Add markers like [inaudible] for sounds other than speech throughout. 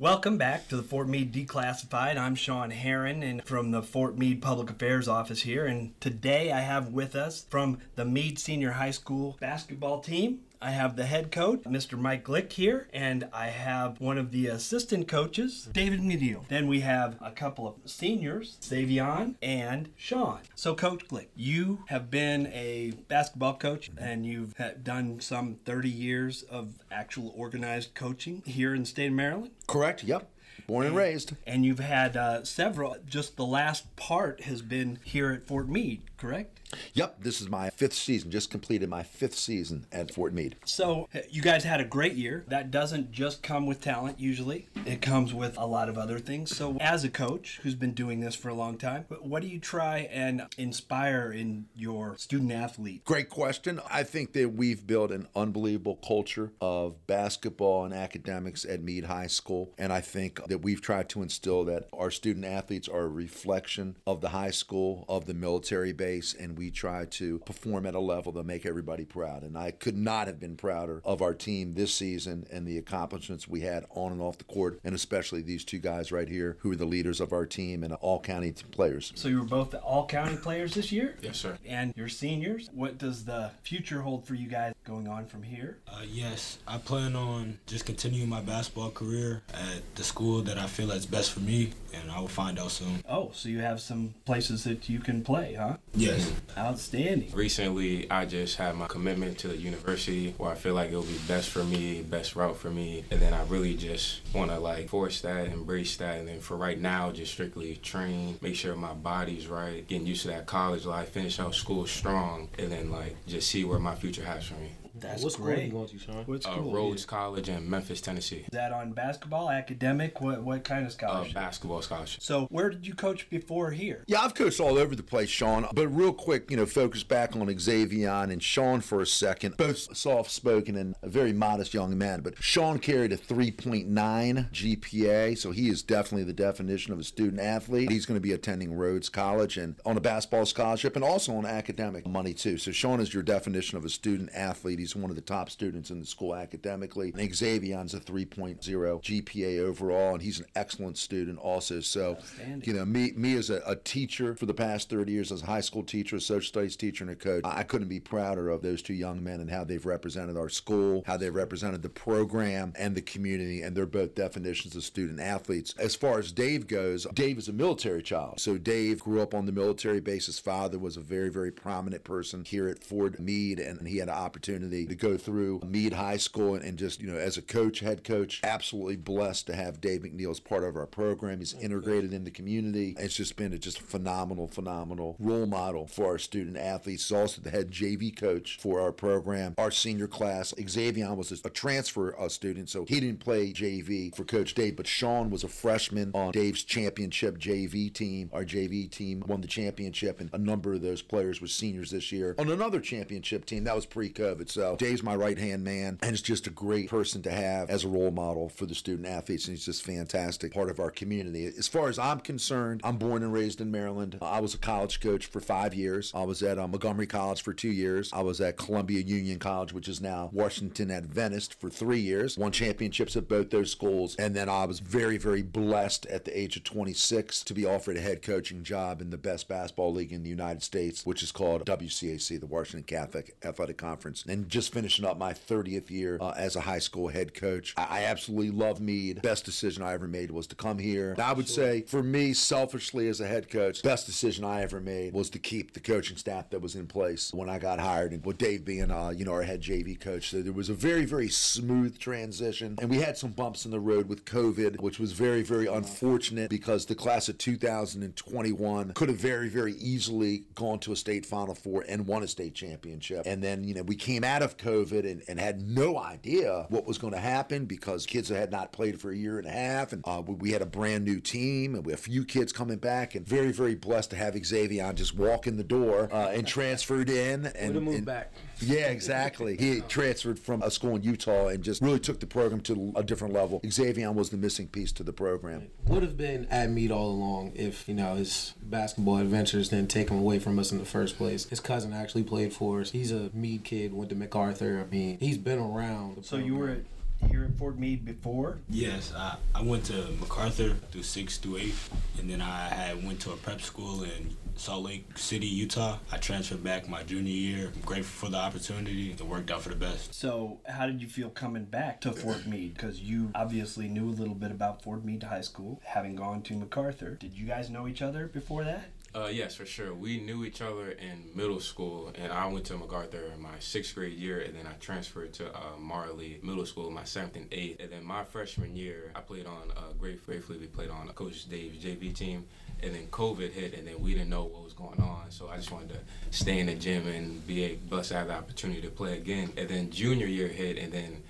Welcome back to the Fort Meade Declassified. I'm Sean Heron and from the Fort Meade Public Affairs office here. And today I have with us from the Meade Senior High School basketball team. I have the head coach, Mr. Mike Glick here, and I have one of the assistant coaches, David McNeil. Then we have a couple of seniors, Savion and Sean. So, Coach Glick, you have been a basketball coach and you've done some 30 years of actual organized coaching here in the state of Maryland. Correct. Yep. Born and raised. And you've had uh, several, just the last part has been here at Fort Meade, correct? Yep, this is my fifth season. Just completed my fifth season at Fort Meade. So you guys had a great year. That doesn't just come with talent. Usually, it comes with a lot of other things. So as a coach who's been doing this for a long time, what do you try and inspire in your student athlete? Great question. I think that we've built an unbelievable culture of basketball and academics at Meade High School, and I think that we've tried to instill that our student athletes are a reflection of the high school, of the military base, and we try to perform at a level that make everybody proud. And I could not have been prouder of our team this season and the accomplishments we had on and off the court, and especially these two guys right here who are the leaders of our team and all county players. So you were both all county players this year? Yes, sir. And you're seniors. What does the future hold for you guys going on from here? Uh, yes, I plan on just continuing my basketball career at the school that I feel is best for me, and I will find out soon. Oh, so you have some places that you can play, huh? Yes. Outstanding. Recently, I just had my commitment to the university where I feel like it'll be best for me, best route for me, and then I really just want to like force that, embrace that, and then for right now, just strictly train, make sure my body's right, getting used to that college life, finish out school strong, and then like just see where my future has for me. That's what great. are you going to, Sean? What Uh, school? Rhodes College in Memphis, Tennessee. Is that on basketball, academic? What what kind of Uh, scholarship? basketball scholarship. so where did you coach before here? Yeah, I've coached all over the place, Sean. But real quick, you know, focus back on Xavion and Sean for a second. Both soft spoken and a very modest young man. But Sean carried a 3.9 GPA, so he is definitely the definition of a student athlete. He's going to be attending Rhodes College and on a basketball scholarship and also on academic money, too. So Sean is your definition of a student athlete. He's one of the top students in the school academically. And Xavion's a 3.0 GPA overall, and he's an excellent student also. So, you know, me me as a, a teacher for the past 30 years, as a high school teacher, a social studies teacher, and a coach, I couldn't be prouder of those two young men and how they've represented our school, how they've represented the program and the community, and they're both definitions of student athletes. As far as Dave goes, Dave is a military child. So Dave grew up on the military base. His father was a very, very prominent person here at Fort Meade, and he had an opportunity to go through Meade High School and, just, you know, as a coach, head coach, absolutely blessed to have Dave McNeil as part of our program. He's integrated in the community. It's just been a just phenomenal, phenomenal role model for our student athletes. He's also the head JV coach for our program. Our senior class, Xavion was a transfer student, so he didn't play JV for Coach Dave, but Sean was a freshman on Dave's championship JV team. Our JV team won the championship, and a number of those players were seniors this year on another championship team. That was pre-COVID. So Dave's my right-hand man, and it's just a great person to have as a role model for the student athletes, and he's just fantastic part of our community. As far as I'm concerned, I'm born and raised in Maryland. I was a college coach for five years. I was at uh, Montgomery College for two years. I was at Columbia Union College, which is now Washington Adventist, for three years. Won championships at both those schools, and then I was very, very blessed at the age of 26 to be offered a head coaching job in the best basketball league in the United States, which is called WCAC, the Washington Catholic Athletic Conference, and just finishing up my 30th year uh, as a high school head coach. I, I absolutely love Meade. Best decision I ever made was to come here. I would say, for me, selfishly as a head coach, best decision I ever made was to keep the coaching staff that was in place when I got hired, and with Dave being, uh, you know, our head JV coach. So there was a very, very smooth transition, and we had some bumps in the road with COVID, which was very, very unfortunate because the class of 2021 could have very, very easily gone to a state Final Four and won a state championship. And then, you know, we came out of COVID and, and had no idea what was going to happen because kids had not played for a year and a half, and uh, we, had a brand new team, and we had a few kids coming back, and very, very blessed to have Xavion just walk in the door uh, and transferred in. And, Way to move and- back. yeah, exactly. He transferred from a school in Utah and just really took the program to a different level. Xavion was the missing piece to the program. Would have been at Meade all along if you know his basketball adventures didn't take him away from us in the first place. His cousin actually played for us. He's a Meade kid. Went to MacArthur. I mean, he's been around. the So you were program. here at Fort Meade before? Yes, I, I went to MacArthur through sixth through eighth, and then I had went to a prep school in Salt Lake City, Utah. I transferred back my junior year. I'm grateful for the opportunity. It worked out for the best. So, how did you feel coming back to Fort Meade? Because you obviously knew a little bit about Fort Meade High School, having gone to MacArthur. Did you guys know each other before that? Uh, yes, for sure. We knew each other in middle school, and I went to MacArthur in my sixth grade year, and then I transferred to uh, Marley Middle School my seventh and eighth. And then my freshman year, I played on uh, Great gratefully we played on Coach Dave's JV team, and then COVID hit, and then we didn't know what was going on, so I just wanted to stay in the gym and be a blessed to have the opportunity to play again. And then junior year hit, and then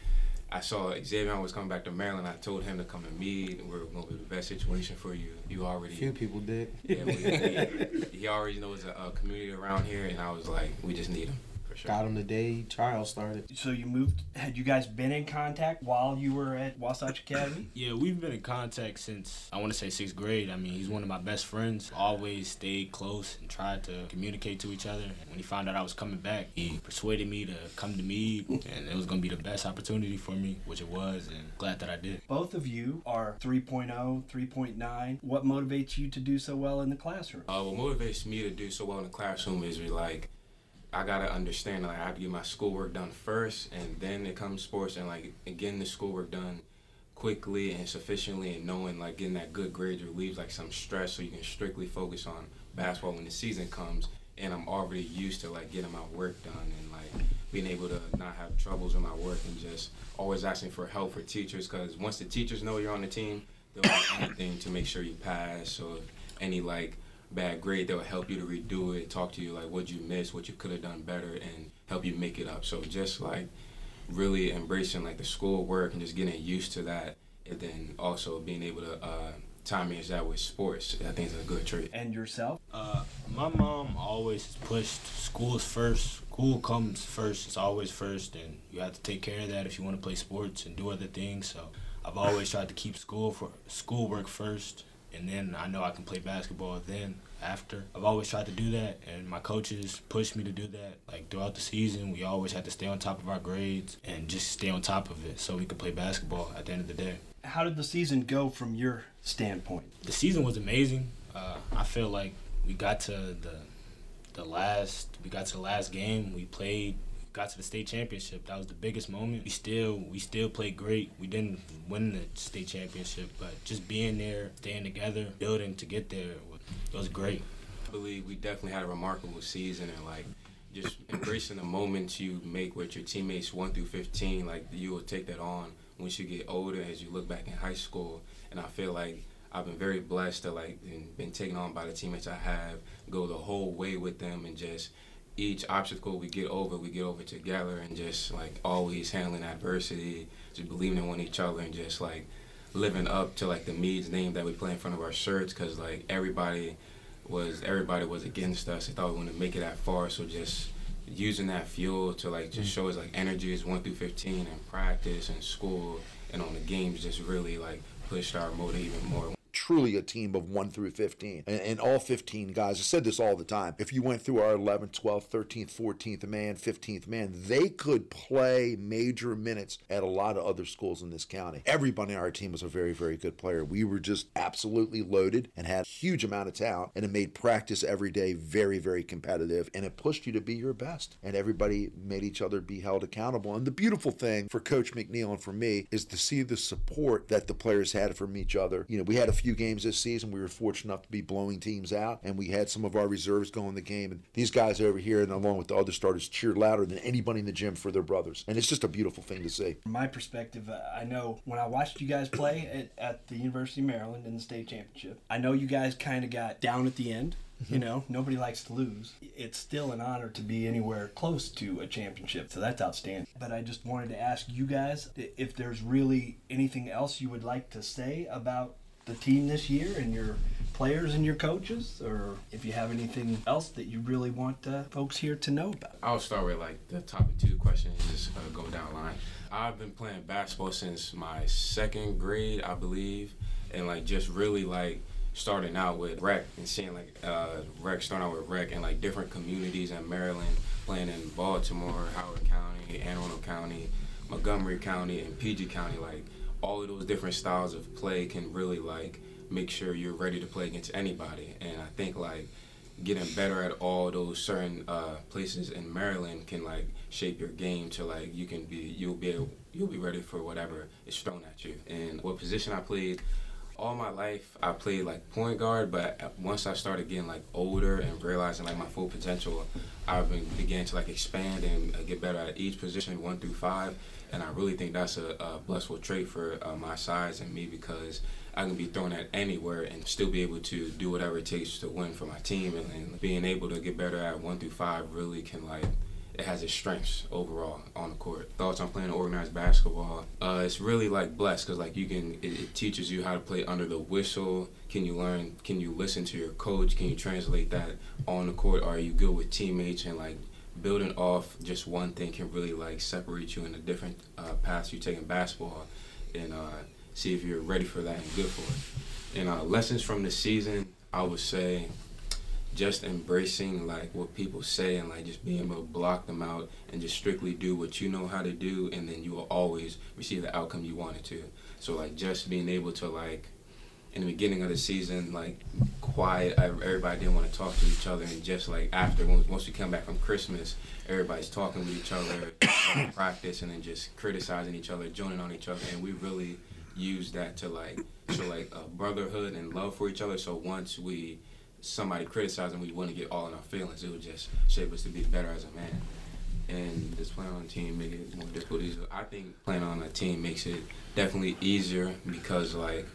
I saw Xavier was coming back to Maryland. I told him to come to me. We're going to be the best situation for you. You already. Few people did. Yeah, we, we, he already knows a, a, community around here, and I was like, we just need him. For sure. Got him the day trial started. So you moved. Had you guys been in contact while you were at Wasatch Academy? [clears throat] Yeah, we've been in contact since I want to say sixth grade. I mean, he's one of my best friends. Always stayed close and tried to communicate to each other. And when he found out I was coming back, he persuaded me to come to me, and it was gonna be the best opportunity for me, which it was, and glad that I did. Both of you are 3.0, 3.9. What motivates you to do so well in the classroom? Uh, what motivates me to do so well in the classroom is we like I gotta understand like I have to get my schoolwork done first, and then it comes sports, and like getting the schoolwork done quickly and sufficiently, and knowing like getting that good grade relieves like some stress, so you can strictly focus on basketball when the season comes. And I'm already used to like getting my work done and like being able to not have troubles with my work and just always asking for help for teachers because once the teachers know you're on the team, they'll do anything to make sure you pass or any like bad grade, they'll help you to redo it, talk to you like what you missed, what you could have done better, and help you make it up. So just like really embracing like the school work and just getting used to that, and then also being able to uh, time manage that with sports, I think is a good trait. And yourself? Uh, my mom always pushed school is first. School comes first. It's always first, and you have to take care of that if you want to play sports and do other things. So I've always tried to keep school for schoolwork first and then I know I can play basketball then after. I've always tried to do that, and my coaches pushed me to do that. Like throughout the season, we always had to stay on top of our grades and just stay on top of it so we could play basketball at the end of the day. How did the season go from your standpoint? The season was amazing. Uh, I feel like we got to the the last we got to the last game. We played got to the state championship. That was the biggest moment. We still we still played great. We didn't win the state championship, but just being there, staying together, building to get there, was great. I believe we definitely had a remarkable season and like just embracing the moments you make with your teammates one through fifteen. Like you will take that on once you get older as you look back in high school. And I feel like I've been very blessed to like been taken on by the teammates I have, go the whole way with them, and just each obstacle we get over, we get over together, and just like always handling adversity, just believing in one each other, and just like living up to like the Meade's name that we play in front of our shirts, because like everybody was everybody was against us. They thought we wouldn't make it that far, so just using that fuel to like just mm. show us like energy is one through fifteen and practice and school and on the games just really like pushed our motor even more truly a team of 1 through 15. And, and, all 15 guys, I said this all the time. If you went through our 11th, 12th, 13th, 14th man, 15th man, they could play major minutes at a lot of other schools in this county. Everybody on our team was a very, very good player. We were just absolutely loaded and had a huge amount of talent, and it made practice every day very, very competitive, and it pushed you to be your best. And everybody made each other be held accountable. And the beautiful thing for Coach McNeil and for me is to see the support that the players had from each other. You know, we had a few games this season. We were fortunate enough to be blowing teams out, and we had some of our reserves go in the game. And these guys over here, and along with the other starters, cheered louder than anybody in the gym for their brothers. And it's just a beautiful thing to see. From my perspective, I know when I watched you guys play at, at the University of Maryland in the state championship, I know you guys kind of got down at the end. You mm-hmm. know, nobody likes to lose. It's still an honor to be anywhere close to a championship, so that's outstanding. But I just wanted to ask you guys if there's really anything else you would like to say about the team this year and your players and your coaches, or if you have anything else that you really want uh, folks here to know about. I'll start with like the topic two questions, just uh, go down line. I've been playing basketball since my second grade, I believe, and like just really like starting out with rec and seeing like uh, rec starting out with rec and like different communities in Maryland, playing in Baltimore, Howard County, Anne Arundel County, Montgomery County and PG County, like all of those different styles of play can really like make sure you're ready to play against anybody. And I think like getting better at all those certain uh, places in Maryland can like shape your game to like you can be you'll be able, you'll be ready for whatever is thrown at you. And what position I played all my life I played like point guard, but once I started getting like older and realizing like my full potential, I've been began to like expand and uh, get better at each position, one through five. And I really think that's a, a trait for uh, my size and me because I can be thrown at anywhere and still be able to do whatever it takes to win for my team. And, and being able to get better at one through five really can like it has its strengths overall on the court. Thoughts on playing organized basketball? Uh, it's really like blessed because like you can it, it, teaches you how to play under the whistle. Can you learn? Can you listen to your coach? Can you translate that on the court? Are you good with teammates and like building off just one thing can really like separate you in a different uh, path you take in basketball and uh, see if you're ready for that and good for it. And uh, lessons from the season, I would say just embracing like what people say and like just being able to block them out and just strictly do what you know how to do and then you will always receive the outcome you wanted to so like just being able to like in the beginning of the season like quiet everybody didn't want to talk to each other and just like after once we come back from christmas everybody's talking with each other [coughs] practice and then just criticizing each other joining on each other and we really use that to like show like a brotherhood and love for each other so once we somebody criticizing, we to get all in our feelings. It would just shape us to be better as a man. And just playing on a team make it more difficult. I think playing on a team makes it definitely easier because like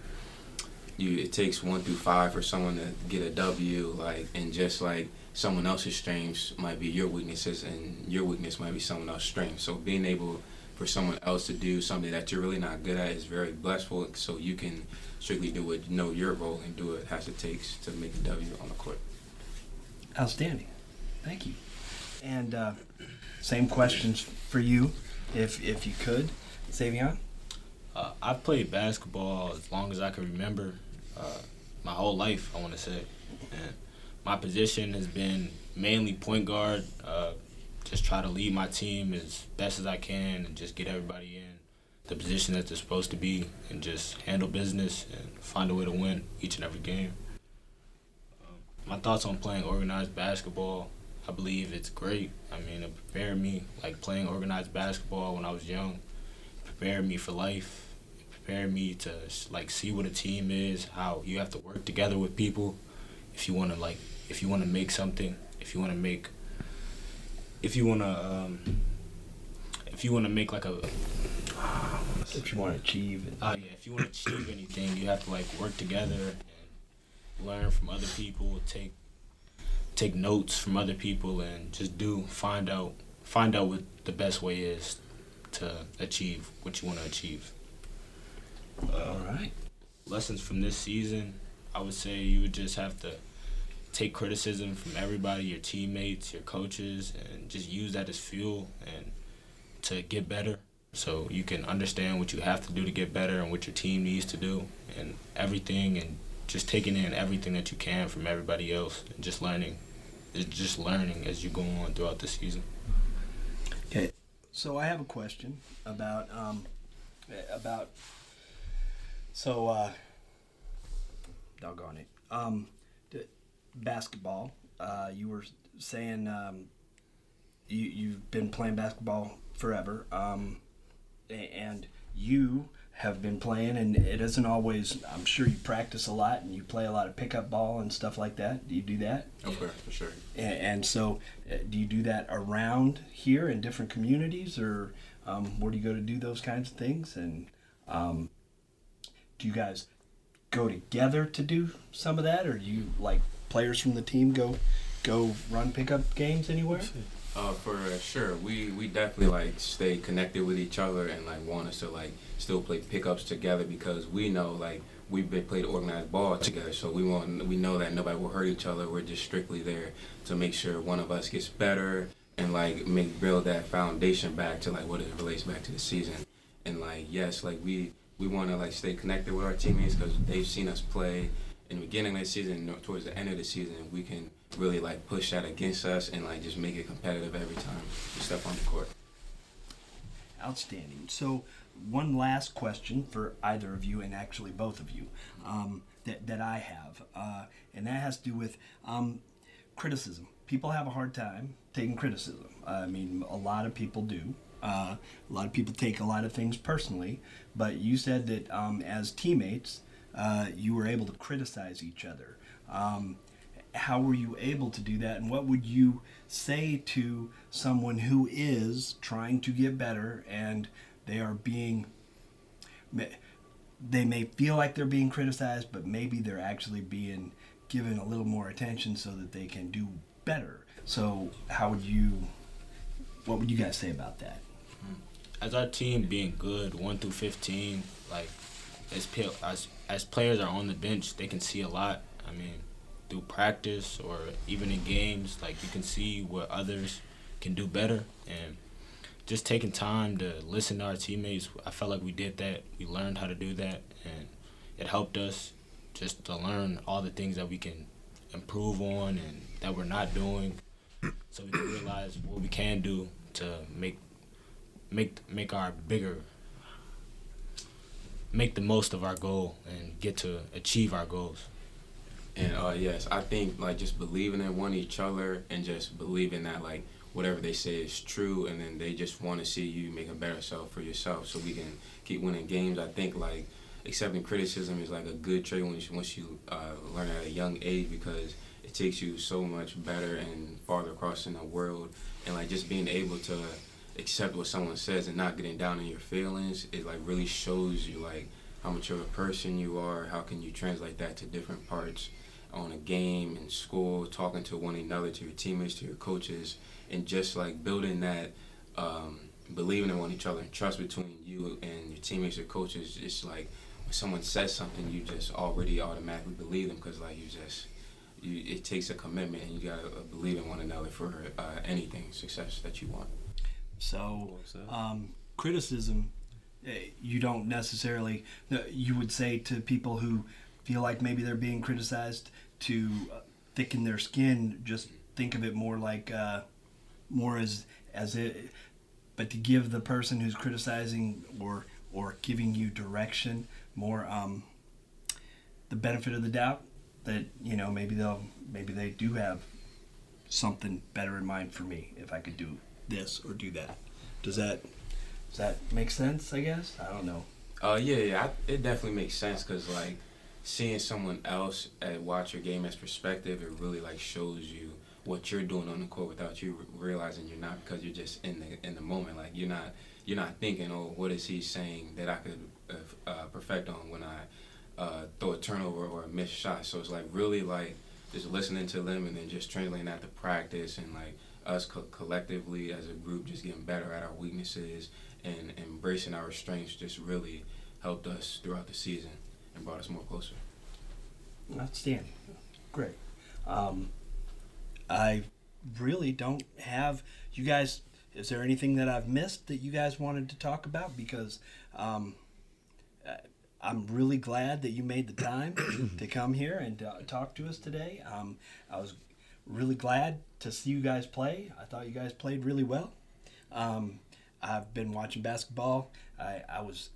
you, it takes one through five for someone to get a W. Like and just like someone else's strengths might be your weaknesses, and your weakness might be someone else's strength. So being able for someone else to do something that you're really not good at is very blissful. So you can strictly do it, know your role, and do it as it takes to make a W on the court. Outstanding. Thank you. And uh, same questions for you, if if you could, Savion. Uh, I've played basketball as long as I can remember, uh, my whole life. I want to say, and my position has been mainly point guard. Uh, just try to lead my team as best as I can and just get everybody in the position that they're supposed to be and just handle business and find a way to win each and every game. Um, my thoughts on playing organized basketball, I believe it's great. I mean, it prepared me, like playing organized basketball when I was young, prepared me for life. It prepared me to like see what a team is, how you have to work together with people if you want to like if you want to make something, if you want to make if you want to um, if you want to make like a if you want to achieve it. Uh, yeah, if you want to achieve anything, you have to like work together and learn from other people, take take notes from other people, and just do find out find out what the best way is to achieve what you want to achieve. Uh, All right. Lessons from this season, I would say you would just have to take criticism from everybody, your teammates, your coaches, and just use that as fuel and to get better. So you can understand what you have to do to get better and what your team needs to do and everything and just taking in everything that you can from everybody else and just learning. It's just learning as you go on throughout the season. Okay. So I have a question about um, about so uh, doggone it. Um, basketball. Uh, you were saying um, you you've been playing basketball forever, um, and you have been playing, and it isn't always. I'm sure you practice a lot and you play a lot of pickup ball and stuff like that. Do you do that? Okay, for sure. And, and so, uh, do you do that around here in different communities, or um, where do you go to do those kinds of things? And um, do you guys go together to do some of that, or do you like players from the team go go run pickup games anywhere? Uh, for sure, we we definitely like stay connected with each other and like want us to like still play pickups together because we know like we've been played organized ball together, so we want we know that nobody will hurt each other. We're just strictly there to make sure one of us gets better and like make build that foundation back to like what it relates back to the season. And like yes, like we we want to like stay connected with our teammates because they've seen us play in the beginning of the season, towards the end of the season, we can really like push that against us and like just make it competitive every time we step on the court. Outstanding. So, one last question for either of you, and actually both of you, um, that, that I have, uh, and that has to do with um, criticism. People have a hard time taking criticism. I mean, a lot of people do. Uh, a lot of people take a lot of things personally, but you said that um, as teammates, uh, you were able to criticize each other. Um, how were you able to do that, and what would you say to someone who is trying to get better and they are being they may feel like they're being criticized, but maybe they're actually being given a little more attention so that they can do better. So, how would you, what would you guys say about that? As our team being good, one through fifteen, like as as as players are on the bench, they can see a lot. I mean, through practice or even in games, like you can see what others can do better and just taking time to listen to our teammates. I felt like we did that. We learned how to do that, and it helped us just to learn all the things that we can improve on and that we're not doing, so we can realize what we can do to make make make our bigger make the most of our goal and get to achieve our goals. And uh, yes, I think like just believing in one each other and just believing that like whatever they say is true, and then they just want to see you make a better self for yourself, so we can keep winning games. I think like accepting criticism is like a good trait once you, once you uh, learn at a young age because it takes you so much better and farther across in the world, and like just being able to accept what someone says and not getting down in your feelings, it like really shows you like how much of a person you are. How can you translate that to different parts on a game in school, talking to one another, to your teammates, to your coaches, and just like building that um, believing in one each other and trust between you and your teammates or coaches. It's like when someone says something, you just already automatically believe them because like you just you, it takes a commitment and you gotta believe in one another for uh, anything success that you want. So, um, criticism, eh, you don't necessarily, you would say to people who feel like maybe they're being criticized to uh, thicken their skin, just think of it more like, uh, more as, as it, but to give the person who's criticizing or, or giving you direction more um, the benefit of the doubt that, you know, maybe they'll, maybe they do have something better in mind for me if I could do this or do that. Does that does that make sense? I guess I don't know. Uh, yeah, yeah, I, it definitely makes sense because like seeing someone else at watch your game as perspective, it really like shows you what you're doing on the court without you realizing you're not because you're just in the in the moment. Like you're not you're not thinking, oh, what is he saying that I could uh, uh perfect on when I uh, throw a turnover or a missed shot. So it's like really like just listening to them and then just translating that to practice and like us co- collectively as a group just getting better at our weaknesses and embracing our strengths just really helped us throughout the season and brought us more closer. Outstanding. Great. Um, I really don't have you guys. Is there anything that I've missed that you guys wanted to talk about? Because um, I'm really glad that you made the time [coughs] to come here and uh, talk to us today. Um, I was really glad to see you guys play. I thought you guys played really well. Um, I've been watching basketball. I, I was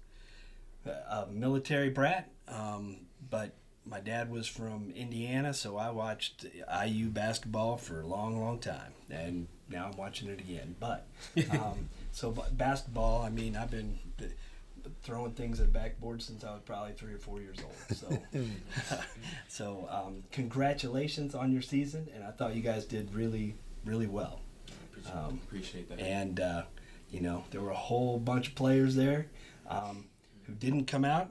a military brat, um, but my dad was from Indiana, so I watched IU basketball for a long, long time, and now I'm watching it again. But [laughs] um, so basketball, I mean, I've been throwing things at backboard since I was probably three or four years old. So, [laughs] [laughs] so um, congratulations on your season, and I thought you guys did really, really well. Appreciate, um, appreciate that. And uh, you know, there were a whole bunch of players there um, who didn't come out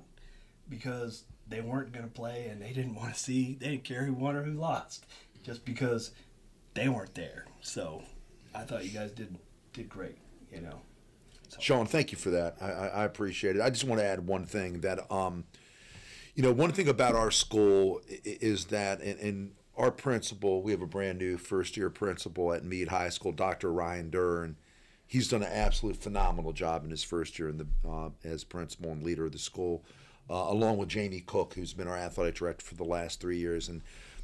because they weren't going to play and they didn't want to see. They didn't care who won or who lost, just because they weren't there. So, I thought you guys did did great. You know. Sean, thank you for that. I, I, I, appreciate it. I just want to add one thing that, um, you know, one thing about our school is that, and, in our principal, we have a brand new first year principal at Meade High School, Dr. Ryan Dern. He's done an absolute phenomenal job in his first year in the uh, as principal and leader of the school, uh, along with Jamie Cook, who's been our athletic director for the last three years. And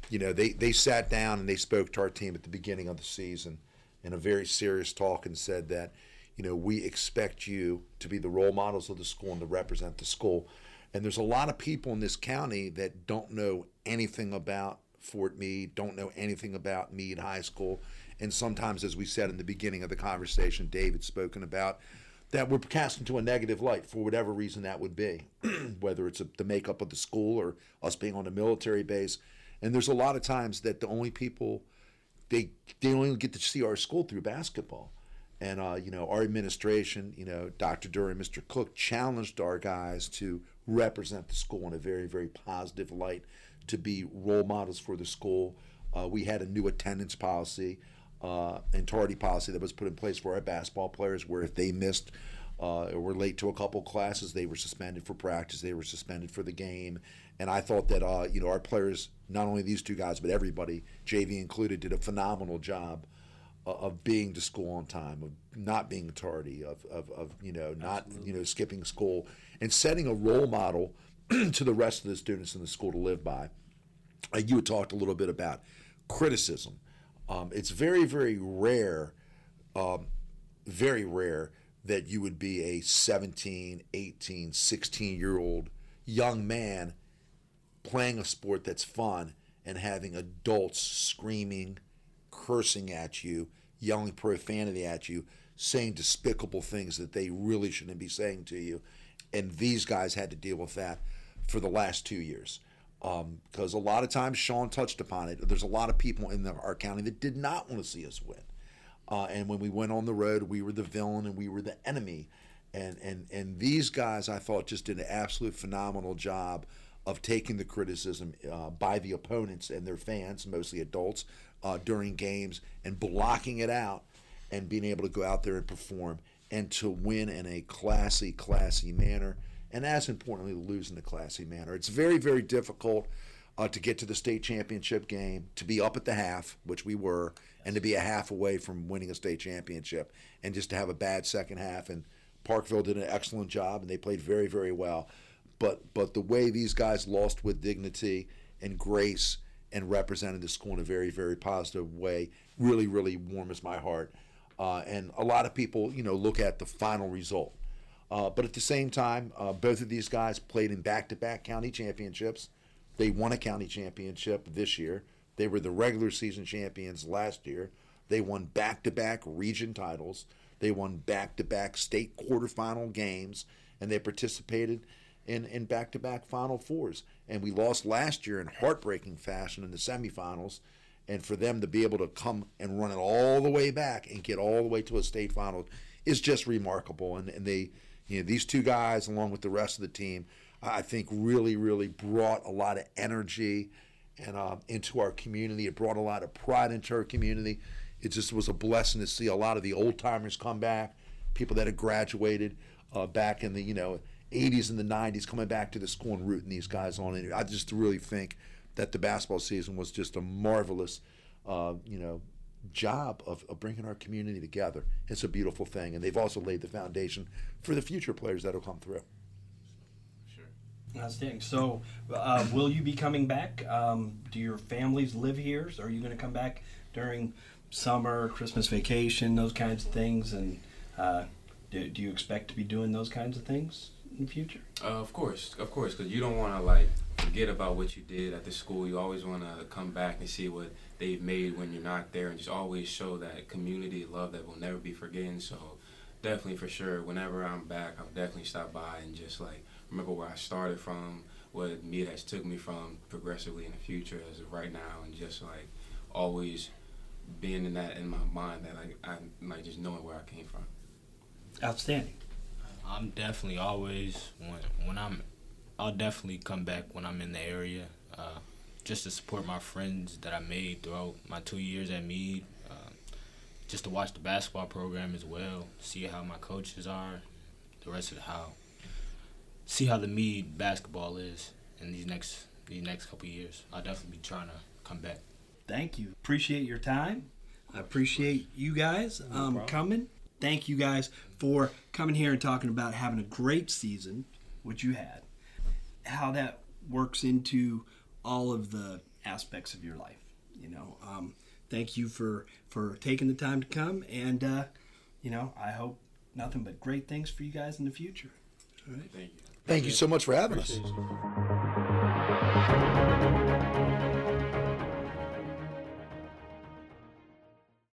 you know, they they sat down and they spoke to our team at the beginning of the season in a very serious talk and said that you know, we expect you to be the role models of the school and to represent the school. And there's a lot of people in this county that don't know anything about Fort Meade, don't know anything about Meade High School. And sometimes, as we said in the beginning of the conversation, David spoken about, that we're cast into a negative light for whatever reason that would be, [clears throat] whether it's a, the makeup of the school or us being on a military base. And there's a lot of times that the only people they they only get to see our school through basketball. And uh, you know, our administration, you know, Dr. Dury, Mr. Cook challenged our guys to represent the school in a very, very positive light, to be role models for the school. Uh, we had a new attendance policy uh, and tardy policy that was put in place for our basketball players, where if they missed uh, or were late to a couple classes, they were suspended for practice, they were suspended for the game. And I thought that uh, you know our players, not only these two guys, but everybody, JV included, did a phenomenal job of being to school on time, of not being tardy, of, of, of you know not Absolutely. you know skipping school, and setting a role model [clears throat] to the rest of the students in the school to live by. Uh, you had talked a little bit about criticism. Um, it's very very rare, um, very rare that you would be a 17, 18, 16 year old young man playing a sport that's fun and having adults screaming cursing at you, yelling profanity at you, saying despicable things that they really shouldn't be saying to you. And these guys had to deal with that for the last two years. Because um, a lot of times, Sean touched upon it, there's a lot of people in the, our county that did not want to see us win. Uh, and when we went on the road, we were the villain and we were the enemy. And, and, and these guys, I thought, just did an absolute phenomenal job of taking the criticism uh, by the opponents and their fans, mostly adults, uh, during games and blocking it out and being able to go out there and perform and to win in a classy, classy manner. And as importantly, lose in a classy manner. It's very, very difficult uh, to get to the state championship game, to be up at the half, which we were, and to be a half away from winning a state championship, and just to have a bad second half. And Parkville did an excellent job, and they played very, very well. But but the way these guys lost with dignity and grace and represented the school in a very, very positive way really, really warms my heart. Uh, and a lot of people, you know, look at the final result. Uh, but at the same time, uh, both of these guys played in back-to-back county championships. They won a county championship this year. They were the regular season champions last year. They won back-to-back region titles. They won back-to-back state quarterfinal games, and they participated in, in back-to-back Final Fours. And we lost last year in heartbreaking fashion in the semifinals. And for them to be able to come and run it all the way back and get all the way to a state final is just remarkable. And, and they, you know, these two guys, along with the rest of the team, I think really, really brought a lot of energy and uh, into our community. It brought a lot of pride into our community. It just was a blessing to see a lot of the old timers come back, people that had graduated uh, back in the you know 80s and the 90s coming back to the school and rooting these guys on. I just really think that the basketball season was just a marvelous, uh, you know, job of, of bringing our community together. It's a beautiful thing, and they've also laid the foundation for the future players that'll come through. Sure. Outstanding. So, uh, will you be coming back? Um, do your families live here? So are you going to come back during summer, Christmas vacation, those kinds of things? And uh, do, do you expect to be doing those kinds of things? In the future? Uh, of course, of course, because you don't want to like forget about what you did at the school. You always want to come back and see what they've made when you're not there, and just always show that community love that will never be forgotten. So, definitely for sure, whenever I'm back, I'll definitely stop by and just like remember where I started from, what me has took me from progressively in the future as of right now, and just like always being in that in my mind that like I like just knowing where I came from. Outstanding. I'm definitely always when when I'm I'll definitely come back when I'm in the area, uh, just to support my friends that I made throughout my two years at Meade. Uh, just to watch the basketball program as well, see how my coaches are, the rest of how see how the Meade basketball is in these next these next couple years. I'll definitely be trying to come back. Thank you. Appreciate your time. I appreciate you guys um, no coming thank you guys for coming here and talking about having a great season, which you had, how that works into all of the aspects of your life. You know, um, thank you for for taking the time to come, and uh, you know, I hope nothing but great things for you guys in the future. Thank you. Thank you so much for having us. You.